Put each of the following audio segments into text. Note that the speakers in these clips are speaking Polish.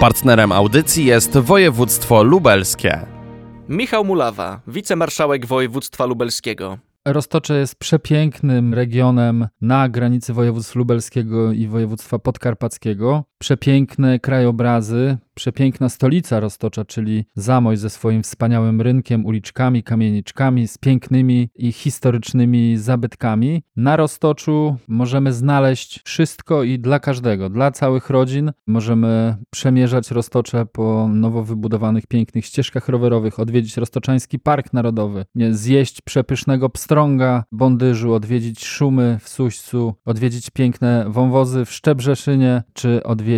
Partnerem audycji jest województwo lubelskie. Michał Mulawa, wicemarszałek województwa lubelskiego. Roztocze jest przepięknym regionem na granicy województwa lubelskiego i województwa podkarpackiego. Przepiękne krajobrazy, przepiękna stolica Roztocza, czyli Zamoj ze swoim wspaniałym rynkiem, uliczkami, kamieniczkami, z pięknymi i historycznymi zabytkami. Na Roztoczu możemy znaleźć wszystko i dla każdego, dla całych rodzin. Możemy przemierzać Roztocze po nowo wybudowanych pięknych ścieżkach rowerowych, odwiedzić Roztoczański Park Narodowy, zjeść przepysznego pstrąga Bondyżu, odwiedzić szumy w Suścu, odwiedzić piękne wąwozy w Szczebrzeszynie, czy odwiedzić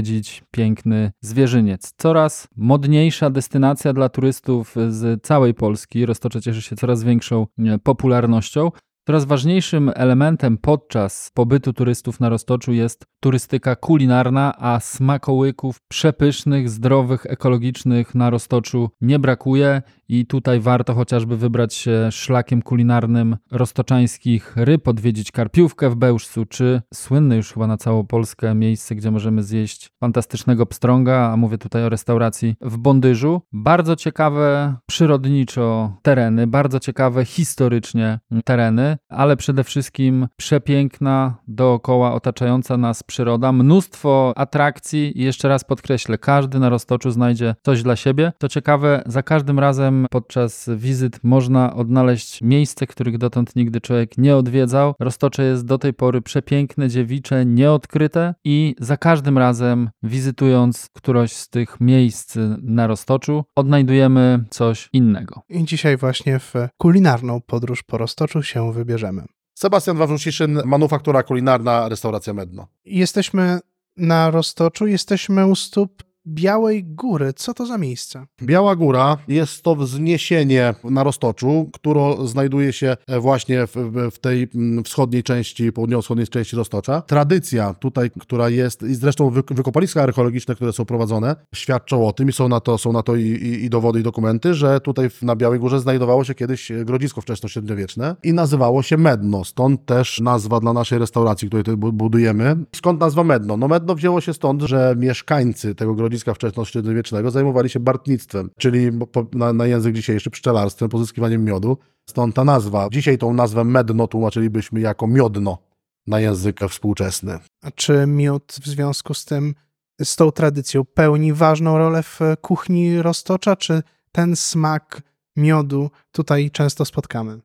piękny zwierzyniec coraz modniejsza destynacja dla turystów z całej Polski. Roztocze cieszy się coraz większą e, popularnością. Coraz ważniejszym elementem podczas pobytu turystów na Roztoczu jest turystyka kulinarna, a smakołyków przepysznych, zdrowych, ekologicznych na Roztoczu nie brakuje i tutaj warto chociażby wybrać się szlakiem kulinarnym roztoczańskich ryb, odwiedzić Karpiówkę w Bełżcu, czy słynne już chyba na całą Polskę miejsce, gdzie możemy zjeść fantastycznego pstrąga, a mówię tutaj o restauracji w Bondyżu. Bardzo ciekawe przyrodniczo tereny, bardzo ciekawe historycznie tereny, ale przede wszystkim przepiękna dookoła otaczająca nas przyroda, mnóstwo atrakcji i jeszcze raz podkreślę, każdy na Roztoczu znajdzie coś dla siebie. To ciekawe, za każdym razem podczas wizyt można odnaleźć miejsce, których dotąd nigdy człowiek nie odwiedzał. Roztocze jest do tej pory przepiękne, dziewicze, nieodkryte i za każdym razem wizytując któreś z tych miejsc na Roztoczu odnajdujemy coś innego. I dzisiaj właśnie w kulinarną podróż po Roztoczu się wybierzemy. Sebastian Wawrzusiszyn, manufaktura kulinarna, restauracja Medno. Jesteśmy na Roztoczu, jesteśmy u stóp Białej Góry. Co to za miejsce? Biała Góra jest to wzniesienie na Roztoczu, które znajduje się właśnie w, w tej mm, wschodniej części, południowo-wschodniej części Roztocza. Tradycja tutaj, która jest, i zresztą wy, wykopaliska archeologiczne, które są prowadzone, świadczą o tym i są na to, są na to i, i, i dowody, i dokumenty, że tutaj na Białej Górze znajdowało się kiedyś grodzisko wczesnośredniowieczne i nazywało się Medno. Stąd też nazwa dla naszej restauracji, której tutaj budujemy. Skąd nazwa Medno? No Medno wzięło się stąd, że mieszkańcy tego grodziska środowiska wczesnośredniowiecznego zajmowali się bartnictwem, czyli na, na język dzisiejszy pszczelarstwem, pozyskiwaniem miodu. Stąd ta nazwa. Dzisiaj tą nazwę medno tłumaczylibyśmy jako miodno na język współczesny. A czy miód w związku z tym, z tą tradycją pełni ważną rolę w kuchni roztocza, czy ten smak miodu tutaj często spotkamy?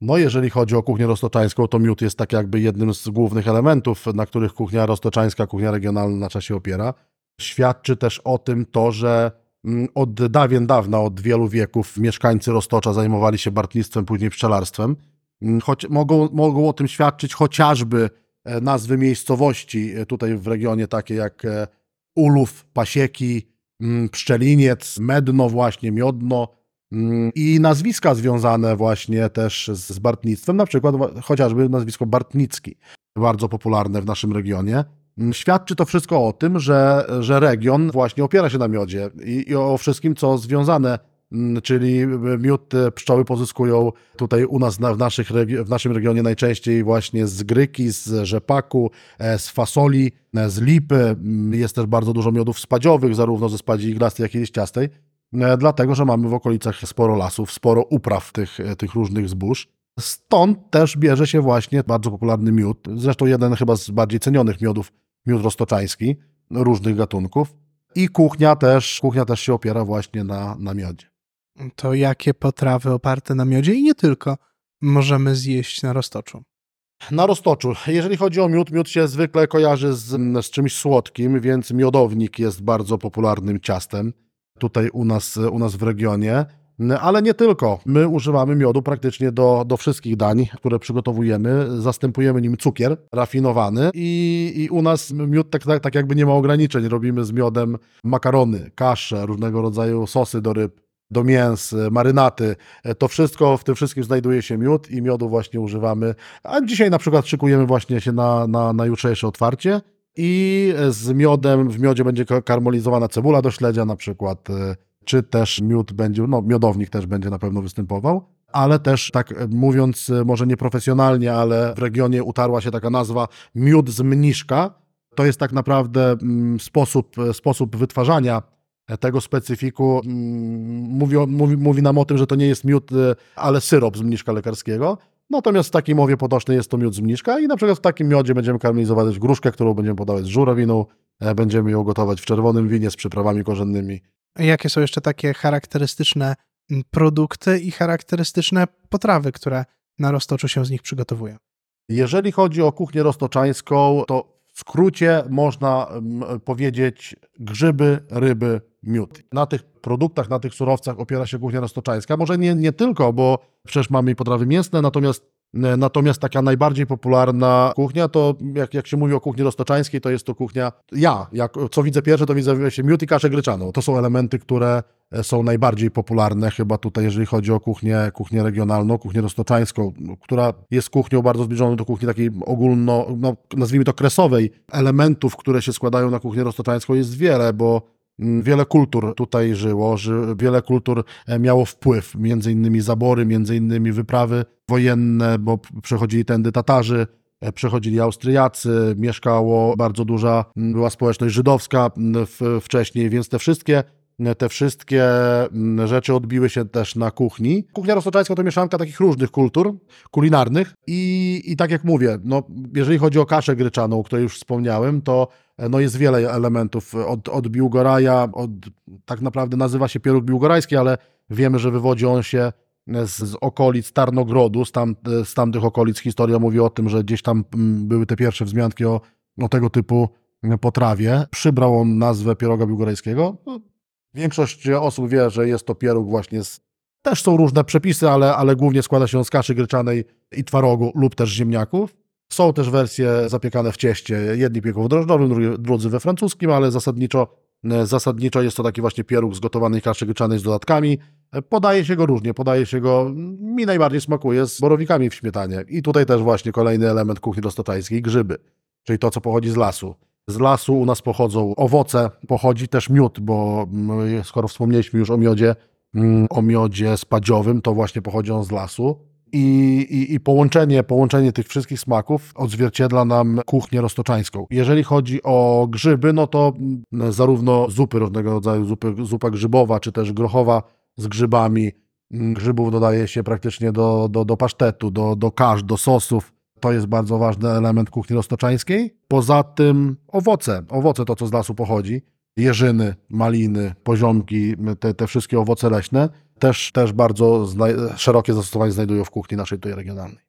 No, jeżeli chodzi o kuchnię roztoczańską, to miód jest tak jakby jednym z głównych elementów, na których kuchnia roztoczańska, kuchnia regionalna się opiera. Świadczy też o tym to, że mm, od dawien dawna, od wielu wieków mieszkańcy Roztocza zajmowali się bartnictwem, później pszczelarstwem. Mm, choć mogą, mogą o tym świadczyć chociażby e, nazwy miejscowości e, tutaj w regionie, takie jak e, Ulów, Pasieki, mm, Pszczeliniec, Medno właśnie, Miodno i nazwiska związane właśnie też z bartnictwem, na przykład chociażby nazwisko Bartnicki, bardzo popularne w naszym regionie. Świadczy to wszystko o tym, że, że region właśnie opiera się na miodzie i, i o wszystkim, co związane mm, czyli miód pszczoły pozyskują tutaj u nas w, naszych, w naszym regionie najczęściej właśnie z gryki, z rzepaku, e, z fasoli, e, z lipy. Mm, jest też bardzo dużo miodów spadziowych, zarówno ze spadzi iglastej, jak i liściastej, e, dlatego, że mamy w okolicach sporo lasów, sporo upraw tych, tych różnych zbóż. Stąd też bierze się właśnie bardzo popularny miód, zresztą jeden chyba z bardziej cenionych miodów miód roztoczański różnych gatunków. I kuchnia też, kuchnia też się opiera właśnie na, na miodzie. To jakie potrawy oparte na miodzie i nie tylko możemy zjeść na roztoczu? Na roztoczu. Jeżeli chodzi o miód, miód się zwykle kojarzy z, z czymś słodkim, więc miodownik jest bardzo popularnym ciastem tutaj u nas, u nas w regionie. Ale nie tylko. My używamy miodu praktycznie do, do wszystkich dań, które przygotowujemy. Zastępujemy nim cukier rafinowany i, i u nas miód tak, tak, tak jakby nie ma ograniczeń. Robimy z miodem makarony, kasze, różnego rodzaju sosy do ryb, do mięs, marynaty. To wszystko, w tym wszystkim znajduje się miód i miodu właśnie używamy. A dzisiaj na przykład szykujemy właśnie się na, na, na jutrzejsze otwarcie i z miodem, w miodzie będzie karmelizowana cebula do śledzia na przykład, czy też miód będzie, no miodownik też będzie na pewno występował, ale też tak e, mówiąc e, może nieprofesjonalnie, ale w regionie utarła się taka nazwa miód z mniszka, to jest tak naprawdę mm, sposób, sposób wytwarzania tego specyfiku. Mm, Mówi, mówi, mówi nam o tym, że to nie jest miód, e, ale syrop z mniszka lekarskiego. Natomiast w takiej mowie potocznej jest to miód z mniszka i na przykład w takim miodzie będziemy karmelizować gruszkę, którą będziemy podawać z żurawiną, e, będziemy ją gotować w czerwonym winie z przyprawami korzennymi. Jakie są jeszcze takie charakterystyczne mm, produkty i charakterystyczne potrawy, które na roztoczu się z nich przygotowuje? Jeżeli chodzi o kuchnię roztoczańską, to w skrócie można mm, powiedzieć grzyby, ryby, miód. Na tych produktach, na tych surowcach opiera się kuchnia roztoczańska. Może nie, nie tylko, bo przecież mamy potrawy mięsne, natomiast Natomiast taka najbardziej popularna kuchnia, to jak, jak się mówi o kuchni roztoczańskiej, to jest to kuchnia, ja, jak, co widzę pierwsze, to widzę się miód i kaszę gryczaną. To są elementy, które e, są najbardziej popularne chyba tutaj, jeżeli chodzi o kuchnię, kuchnię regionalną, kuchnię roztoczańską, która jest kuchnią bardzo zbliżoną do kuchni takiej ogólno, no, nazwijmy to kresowej. Elementów, które się składają na kuchnię roztoczańską jest wiele, bo wiele kultur tutaj żyło, ży, wiele kultur e, miało wpływ, między innymi zabory, między innymi wyprawy wojenne, bo przechodzili tędy Tatarzy, e, przechodzili Austriacy, mieszkało bardzo duża, była społeczność żydowska wcześniej, więc te wszystkie te wszystkie mm, rzeczy odbiły się też na kuchni. Kuchnia roztoczańska to mieszanka takich różnych kultur kulinarnych i, i tak jak mówię, no, jeżeli chodzi o kaszę gryczaną, o której już wspomniałem, to e, no, jest wiele elementów od, od biłgoraja, od, tak naprawdę nazywa się pieróg biłgorajski, ale wiemy, że wywodzi on się z, z okolic Tarnogrodu, z, tam, z tamtych okolic historia mówi o tym, że gdzieś tam mm, były te pierwsze wzmianki o, o tego typu potrawie. Przybrał on nazwę pieroga biłgorajskiego. No, Większość osób wie, że jest to pieróg właśnie z... Też są różne przepisy, ale, ale głównie składa się on z kaszy gryczanej i twarogu lub też ziemniaków. Są też wersje zapiekane w cieście. Jedni pieką w drożdżowym, drudzy we francuskim, ale zasadniczo, e, zasadniczo jest to taki właśnie pieróg z gotowanej kaszy gryczanej z dodatkami. E, Podaje się go różnie. Podaje się go, mi najbardziej smakuje, z borowikami w śmietanie. I tutaj też właśnie kolejny element kuchni roztoczańskiej, grzyby. Czyli to, co pochodzi z lasu. Z lasu u nas pochodzą owoce, pochodzi też miód, bo mm, skoro wspomnieliśmy już o miodzie, mm, o miodzie spadziowym, to właśnie pochodzi on z lasu. I, i, I połączenie, połączenie tych wszystkich smaków odzwierciedla nam kuchnię roztoczańską. Jeżeli chodzi o grzyby, no to mm, zarówno zupy różnego rodzaju, zupy, zupa grzybowa, czy też grochowa z grzybami. Grzybów dodaje się praktycznie do, do, do pasztetu, do, do kasz, do sosów. To jest bardzo ważny element kuchni roztoczańskiej. Poza tym owoce, owoce to, co z lasu pochodzi, jeżyny, maliny, poziomki, te, te wszystkie owoce leśne, też, też bardzo szerokie zastosowanie znajdują w kuchni naszej tutaj regionalnej.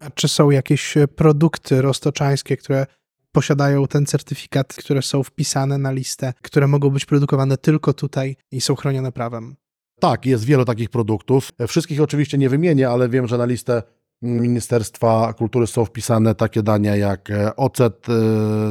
A Czy są jakieś e, produkty roztoczańskie, które posiadają ten certyfikat, które są wpisane na listę, które mogą być produkowane tylko tutaj i są chronione prawem? Tak, jest wiele takich produktów. Wszystkich oczywiście nie wymienię, ale wiem, że na listę Ministerstwa Kultury są wpisane takie dania jak e, ocet e,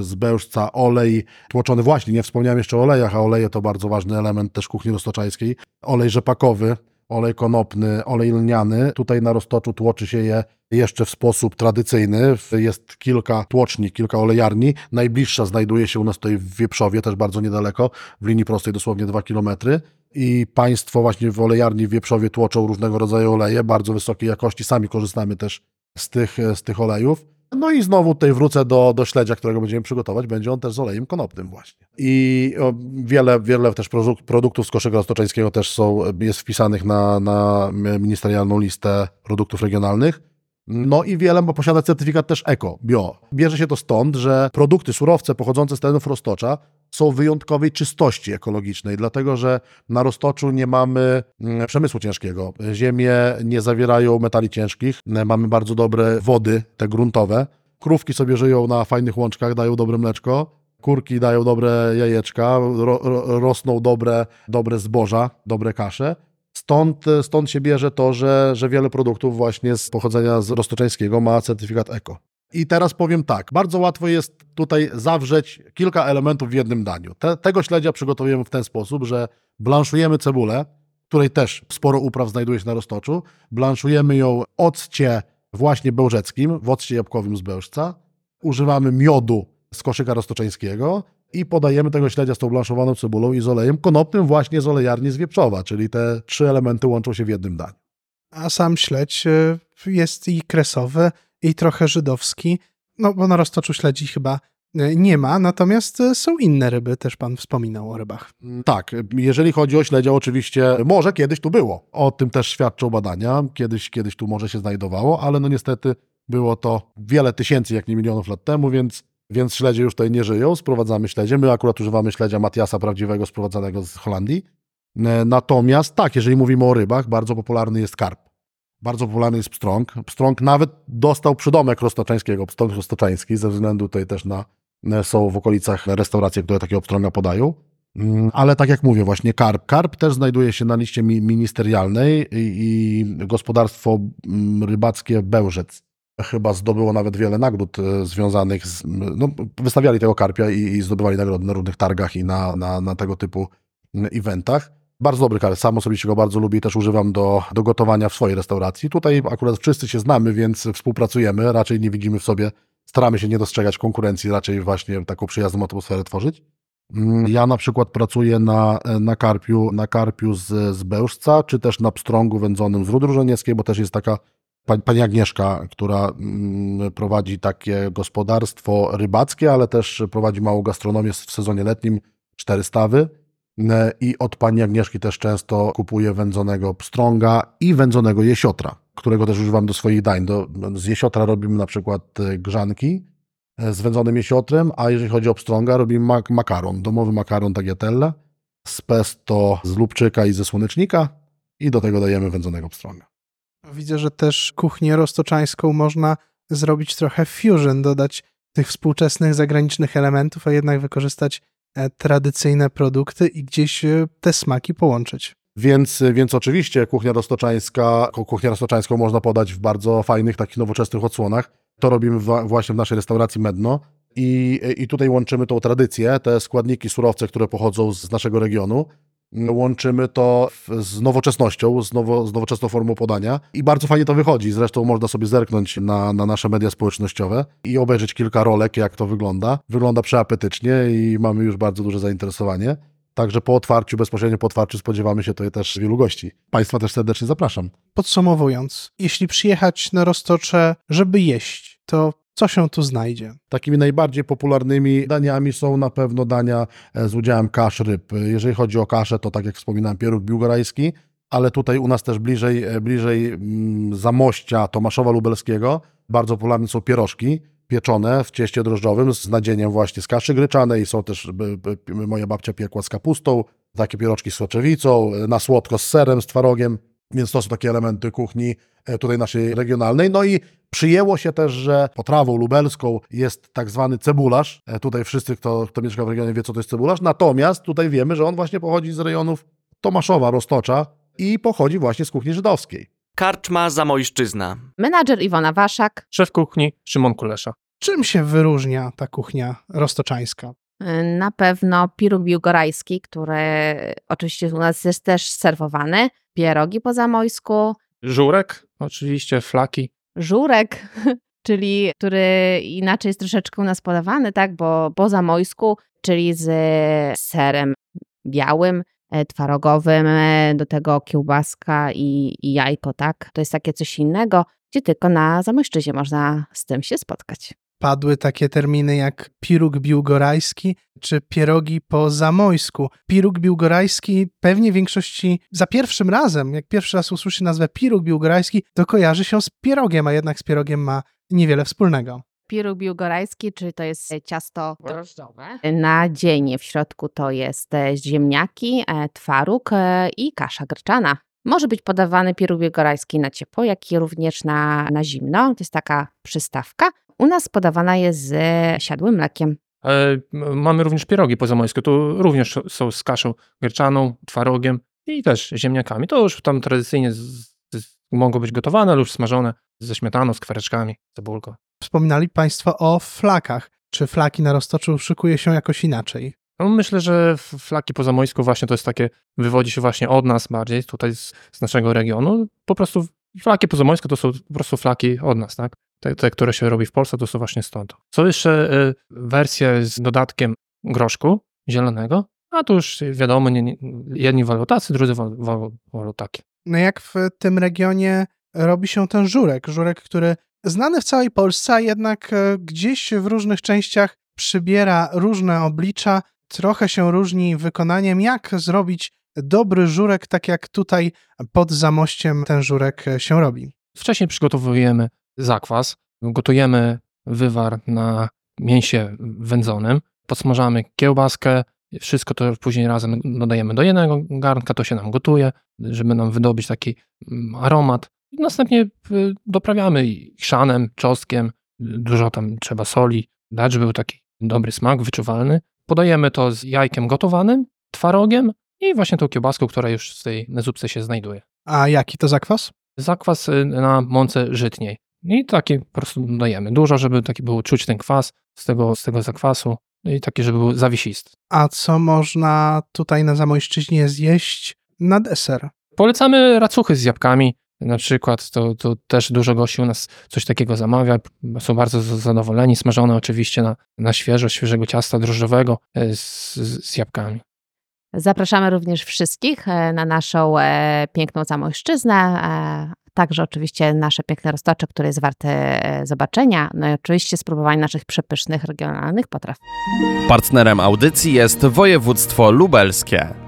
z bełżca, olej tłoczony właśnie, nie wspomniałem jeszcze o olejach, a oleje to bardzo ważny element też kuchni roztoczańskiej. Olej rzepakowy, olej konopny, olej lniany. Tutaj na roztoczu tłoczy się je jeszcze w sposób tradycyjny. Jest kilka tłoczni, kilka olejarni. Najbliższa znajduje się u nas tutaj w Wieprzowie, też bardzo niedaleko, w linii prostej dosłownie 2 kilometry. I państwo właśnie w olejarni w Wieprzowie tłoczą różnego rodzaju oleje, bardzo wysokiej jakości. Sami korzystamy też z tych, z tych olejów. No i znowu tutaj wrócę do, do śledzia, którego będziemy przygotować. Będzie on też z olejem konopnym właśnie. I wiele, wiele też produk- produktów z koszyka roztoczańskiego też są, jest wpisanych na, na ministerialną listę produktów regionalnych. No i wiele bo posiada certyfikat też eko, bio. Bierze się to stąd, że produkty, surowce pochodzące z terenów Roztocza są wyjątkowej czystości ekologicznej, dlatego że na Roztoczu nie mamy mm, przemysłu ciężkiego. Ziemie nie zawierają metali ciężkich, mamy bardzo dobre wody, te gruntowe. Krówki sobie żyją na fajnych łączkach, dają dobre mleczko. Kurki dają dobre jajeczka, ro, ro, rosną dobre, dobre zboża, dobre kasze. Stąd, stąd się bierze to, że, że wiele produktów właśnie z pochodzenia z roztoczeńskiego ma certyfikat eko. I teraz powiem tak, bardzo łatwo jest tutaj zawrzeć kilka elementów w jednym daniu. Te, tego śledzia przygotowujemy w ten sposób, że blanszujemy cebulę, której też sporo upraw znajduje się na roztoczu. Blanszujemy ją occie właśnie bełżeckim, w occie jabłkowym z bełżca. Używamy miodu z koszyka roztoczeńskiego i podajemy tego śledzia z tą blanszowaną cebulą i z olejem konopnym właśnie z olejarni z Wieprzowa, czyli te trzy elementy łączą się w jednym daniu. A sam śledź e, jest i kresowy, i trochę żydowski, no bo na roztoczu śledzi chyba e, nie ma, natomiast e, są inne ryby, też pan wspominał o rybach. Tak, jeżeli chodzi o śledzia, oczywiście może kiedyś tu było. O tym też świadczą badania. Kiedyś, kiedyś tu może się znajdowało, ale no niestety było to wiele tysięcy, jak nie milionów lat temu, więc, więc śledzie już tutaj nie żyją. Sprowadzamy śledzie. My akurat używamy śledzia Matiasa prawdziwego, sprowadzanego z Holandii. E, Natomiast tak, jeżeli mówimy o rybach, bardzo popularny jest karp. Bardzo popularny jest pstrąg. Pstrąg nawet dostał przydomek roztoczańskiego, pstrąg roztoczański, ze względu tutaj też na, e, są w okolicach restauracje, które takiego pstrąga podają. Mm, Ale tak jak mówię, właśnie karp. Karp też znajduje się na liście mi- ministerialnej i, i gospodarstwo mm, rybackie Bełżec chyba zdobyło nawet wiele nagród e, związanych z... No, wystawiali tego karpia i, i zdobywali nagrody na różnych targach i na, na, na tego typu mm, eventach. Bardzo dobry karp, sam osobiście go bardzo lubię i też używam do, do gotowania w swojej restauracji. Tutaj akurat wszyscy się znamy, więc współpracujemy, raczej nie widzimy w sobie, staramy się nie dostrzegać konkurencji, raczej właśnie taką przyjazną atmosferę tworzyć. Mm, Ja na przykład pracuję na, na karpiu, na karpiu z, z Bełżca, czy też na pstrągu wędzonym z Rudy Różanieckiej, bo też jest taka pani, pani Agnieszka, która mm, prowadzi takie gospodarstwo rybackie, ale też prowadzi małą gastronomię w sezonie letnim, cztery stawy. E, I od pani Agnieszki też często kupuję wędzonego pstrąga i wędzonego jesiotra, którego też używam do swoich dań. Do, z jesiotra robimy na przykład e, grzanki e, z wędzonym jesiotrem, a jeżeli chodzi o pstrąga, robimy mak makaron, domowy makaron tagliatelle z pesto z lubczyka i ze słonecznika i do tego dajemy wędzonego pstrąga. Widzę, że też kuchnię roztoczańską można zrobić trochę fusion, dodać tych współczesnych zagranicznych elementów, a jednak wykorzystać tradycyjne produkty i gdzieś e, te smaki połączyć. Więc, więc oczywiście kuchnia roztoczańska, ku- kuchnię roztoczańską można podać w bardzo fajnych, takich nowoczesnych odsłonach. To robimy właśnie w naszej restauracji Medno. I, I tutaj łączymy tą tradycję, te składniki, surowce, które pochodzą z naszego regionu. Łączymy to z nowoczesnością, z, nowo, z nowoczesną formą podania i bardzo fajnie to wychodzi. Zresztą można sobie zerknąć na, na nasze media społecznościowe i obejrzeć kilka rolek, jak to wygląda. Wygląda przeapetycznie i mamy już bardzo duże zainteresowanie. Także po otwarciu, bezpośrednio po otwarciu spodziewamy się tutaj też wielu gości. Państwa też serdecznie zapraszam. Podsumowując, jeśli przyjechać na Roztocze, żeby jeść, to co się tu znajdzie? Takimi najbardziej popularnymi daniami są na pewno dania e, z udziałem kasz ryb. Jeżeli chodzi o kaszę, to tak jak wspominałem, pieróg biłgorajski, ale tutaj u nas też bliżej, e, bliżej mm, Zamościa Tomaszowa Lubelskiego bardzo popularne są pierożki pieczone w cieście drożdżowym z nadzieniem właśnie z kaszy gryczanej. Są też, by, moja babcia piekła z kapustą, takie pierożki z soczewicą, e, na słodko z serem, z twarogiem. Więc to są takie elementy kuchni e, tutaj naszej regionalnej. No i przyjęło się też, że potrawą lubelską jest tak zwany cebularz. E, Tutaj wszyscy, kto, kto mieszka w regionie wie, co to jest cebularz. Natomiast tutaj wiemy, że on właśnie pochodzi z rejonów Tomaszowa, Roztocza i pochodzi właśnie z kuchni żydowskiej. Karczma Zamojszczyzna. Menadżer Iwona Waszak. Szef kuchni Szymon Kulesza. Czym się wyróżnia ta kuchnia roztoczańska? Na pewno piruk biłgorajski, który oczywiście u nas jest też serwowany. Pierogi po zamojsku. Żurek, oczywiście, flaki. Żurek, czyli który inaczej jest troszeczkę u nas podawany, tak? Bo po zamojsku, czyli z serem białym, e, twarogowym, e, do tego kiełbaska i, i jajko, tak? To jest takie coś innego, gdzie tylko na Zamojszczyźnie można z tym się spotkać. Padły takie terminy jak piruk biłgorajski czy pierogi po zamojsku. Piruk biłgorajski pewnie większości za pierwszym razem, jak pierwszy raz usłyszy nazwę piruk biłgorajski, to kojarzy się z pierogiem, a jednak z pierogiem ma niewiele wspólnego. Piruk biłgorajski, czyli to jest ciasto drożdżowe. Na dzień w środku to jest e, ziemniaki, e, twaróg e, i kasza gryczana. Może być podawany piruk biłgorajski na ciepło, jak i również na, na zimno. To jest taka przystawka. U nas podawana jest z siadłym mlekiem. E, mamy również pierogi po zamojsku. Tu również są z kaszą gryczaną, twarogiem i też ziemniakami. To już tam tradycyjnie z, z, mogą być gotowane lub smażone ze śmietaną, z kwareczkami, cebulką. Wspominali Państwo o flakach. Czy flaki na roztoczu szykuje się jakoś inaczej? No, myślę, że flaki po zamojsku właśnie to jest takie, wywodzi się właśnie od nas bardziej, tutaj z, z naszego regionu. Po prostu flaki po zamojsku to są po prostu flaki od nas, tak? Te, te, które się robi w Polsce, to są właśnie stąd. Są jeszcze y, wersje z dodatkiem groszku zielonego, a to już wiadomo, nie, nie, jedni wolą tacy, drudzy wolą, takie. No jak w tym regionie robi się ten żurek? Żurek, który znany w całej Polsce, a jednak e, gdzieś w różnych częściach przybiera różne oblicza, trochę się różni wykonaniem. Jak zrobić dobry żurek, tak jak tutaj pod zamościem ten żurek się robi? Wcześniej przygotowujemy zakwas, gotujemy wywar na mięsie wędzonym, podsmażamy kiełbaskę, wszystko to później razem dodajemy do jednego garnka, to się nam gotuje, żeby nam wydobyć taki mm, aromat. Następnie y, doprawiamy chrzanem, czosnkiem, dużo tam trzeba soli, dać, żeby był taki dobry smak, wyczuwalny. Podajemy to z jajkiem gotowanym, twarogiem i właśnie tą kiełbaską, która już w tej zupce się znajduje. A jaki to zakwas? Zakwas y, na mące żytniej. I taki po prostu dodajemy. Dużo, żeby taki był czuć ten kwas z tego, z tego zakwasu no i taki, żeby był zawisisty. A co można tutaj na Zamojszczyźnie zjeść na deser? Polecamy racuchy z jabłkami. Na przykład to, to też dużo gości u nas coś takiego zamawia. Są bardzo zadowoleni. Smażone oczywiście na, na świeżo, świeżego ciasta drożdżowego e, z, z jabłkami. Zapraszamy również wszystkich e, na naszą e, piękną Zamojszczyznę, także oczywiście nasze piękne roztocze, które jest warte e, zobaczenia, no i oczywiście spróbowanie naszych przepysznych regionalnych potraw. Partnerem audycji jest województwo lubelskie.